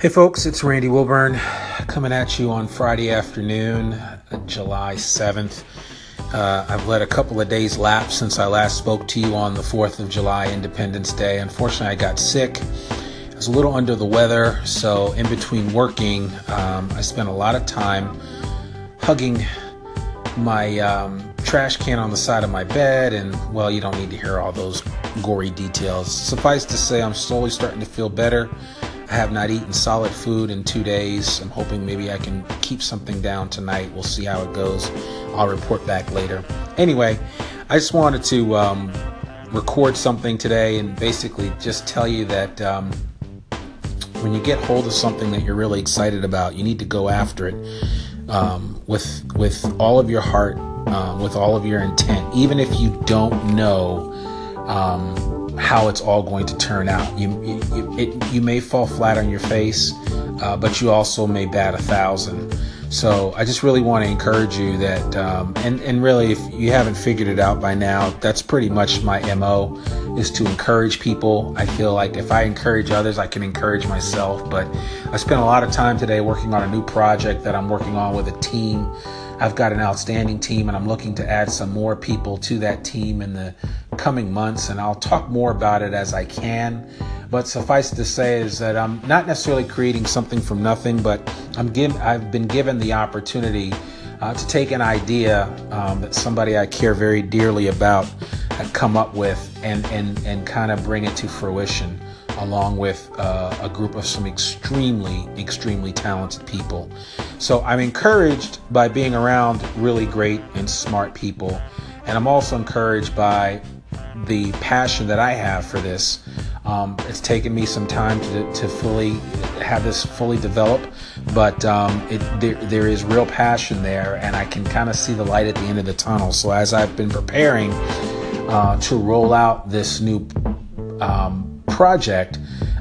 Hey folks, it's Randy Wilburn coming at you on Friday afternoon, July 7th. Uh, I've let a couple of days lapse since I last spoke to you on the 4th of July, Independence Day. Unfortunately, I got sick. I was a little under the weather, so in between working, um, I spent a lot of time hugging my um, trash can on the side of my bed, and well, you don't need to hear all those gory details. Suffice to say, I'm slowly starting to feel better. I have not eaten solid food in two days. I'm hoping maybe I can keep something down tonight. We'll see how it goes. I'll report back later. Anyway, I just wanted to um, record something today and basically just tell you that um, when you get hold of something that you're really excited about, you need to go after it um, with with all of your heart, um, with all of your intent, even if you don't know um, how it's all going to turn out. You you, it, you may fall flat on your face, uh, but you also may bat a thousand. So I just really want to encourage you that, um, and and really, if you haven't figured it out by now, that's pretty much my mo is to encourage people. I feel like if I encourage others, I can encourage myself. But I spent a lot of time today working on a new project that I'm working on with a team. I've got an outstanding team, and I'm looking to add some more people to that team in the coming months. And I'll talk more about it as I can. But suffice to say is that I'm not necessarily creating something from nothing, but I'm given, I've been given the opportunity uh, to take an idea um, that somebody I care very dearly about had come up with and and and kind of bring it to fruition along with uh, a group of some extremely, extremely talented people. So I'm encouraged by being around really great and smart people. And I'm also encouraged by the passion that I have for this. Um, it's taken me some time to, to fully have this fully develop, but um, it, there, there is real passion there, and I can kind of see the light at the end of the tunnel. So as I've been preparing uh, to roll out this new um, project,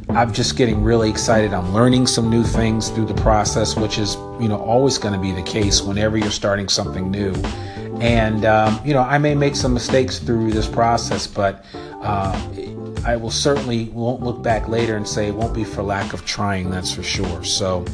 I'm just getting really excited. I'm learning some new things through the process, which is, you know, always going to be the case whenever you're starting something new. And, um, you know, I may make some mistakes through this process, but uh, I will certainly won't look back later and say it won't be for lack of trying, that's for sure. So,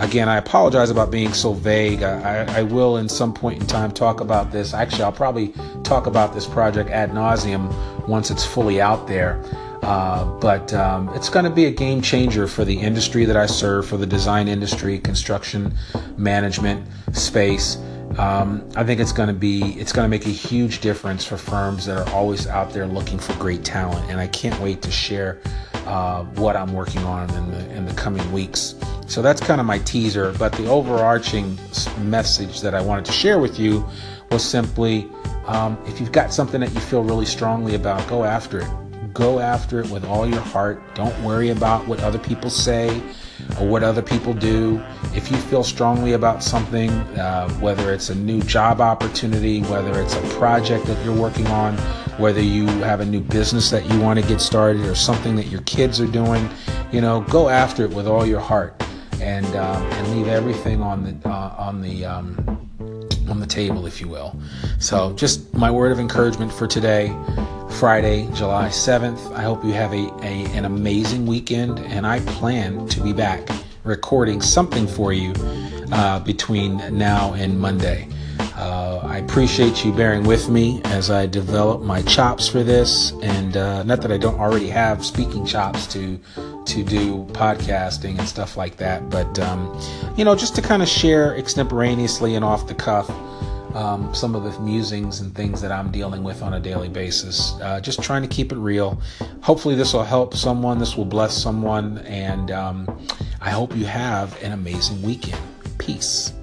again, I apologize about being so vague. I, I, will, in some point in time, talk about this. Actually, I'll probably talk about this project ad nauseum once it's fully out there. Uh, but um, it's going to be a game changer for the industry that I serve, for the design industry, construction, management, space. Um, I think it's going to be it's going to make a huge difference for firms that are always out there looking for great talent, and I can't wait to share uh, what I'm working on in the in the coming weeks. So that's kind of my teaser. But the overarching message that I wanted to share with you was simply, um, if you've got something that you feel really strongly about, go after it Go after it with all your heart. Don't worry about what other people say or what other people do. If you feel strongly about something, uh, whether it's a new job opportunity, whether it's a project that you're working on, whether you have a new business that you want to get started or something that your kids are doing, you know, go after it with all your heart and um, and leave everything on the uh, on the um, on the table, if you will. So, just my word of encouragement for today. Friday, July 7th. I hope you have a, a, an amazing weekend, and I plan to be back recording something for you uh, between now and Monday. Uh, I appreciate you bearing with me as I develop my chops for this, and uh, not that I don't already have speaking chops to to do podcasting and stuff like that, but um, you know, just to kind of share extemporaneously and off the cuff um, some of the musings and things that I'm dealing with on a daily basis. Uh, just trying to keep it real. Hopefully, this will help someone, this will bless someone, and um, I hope you have an amazing weekend. Peace.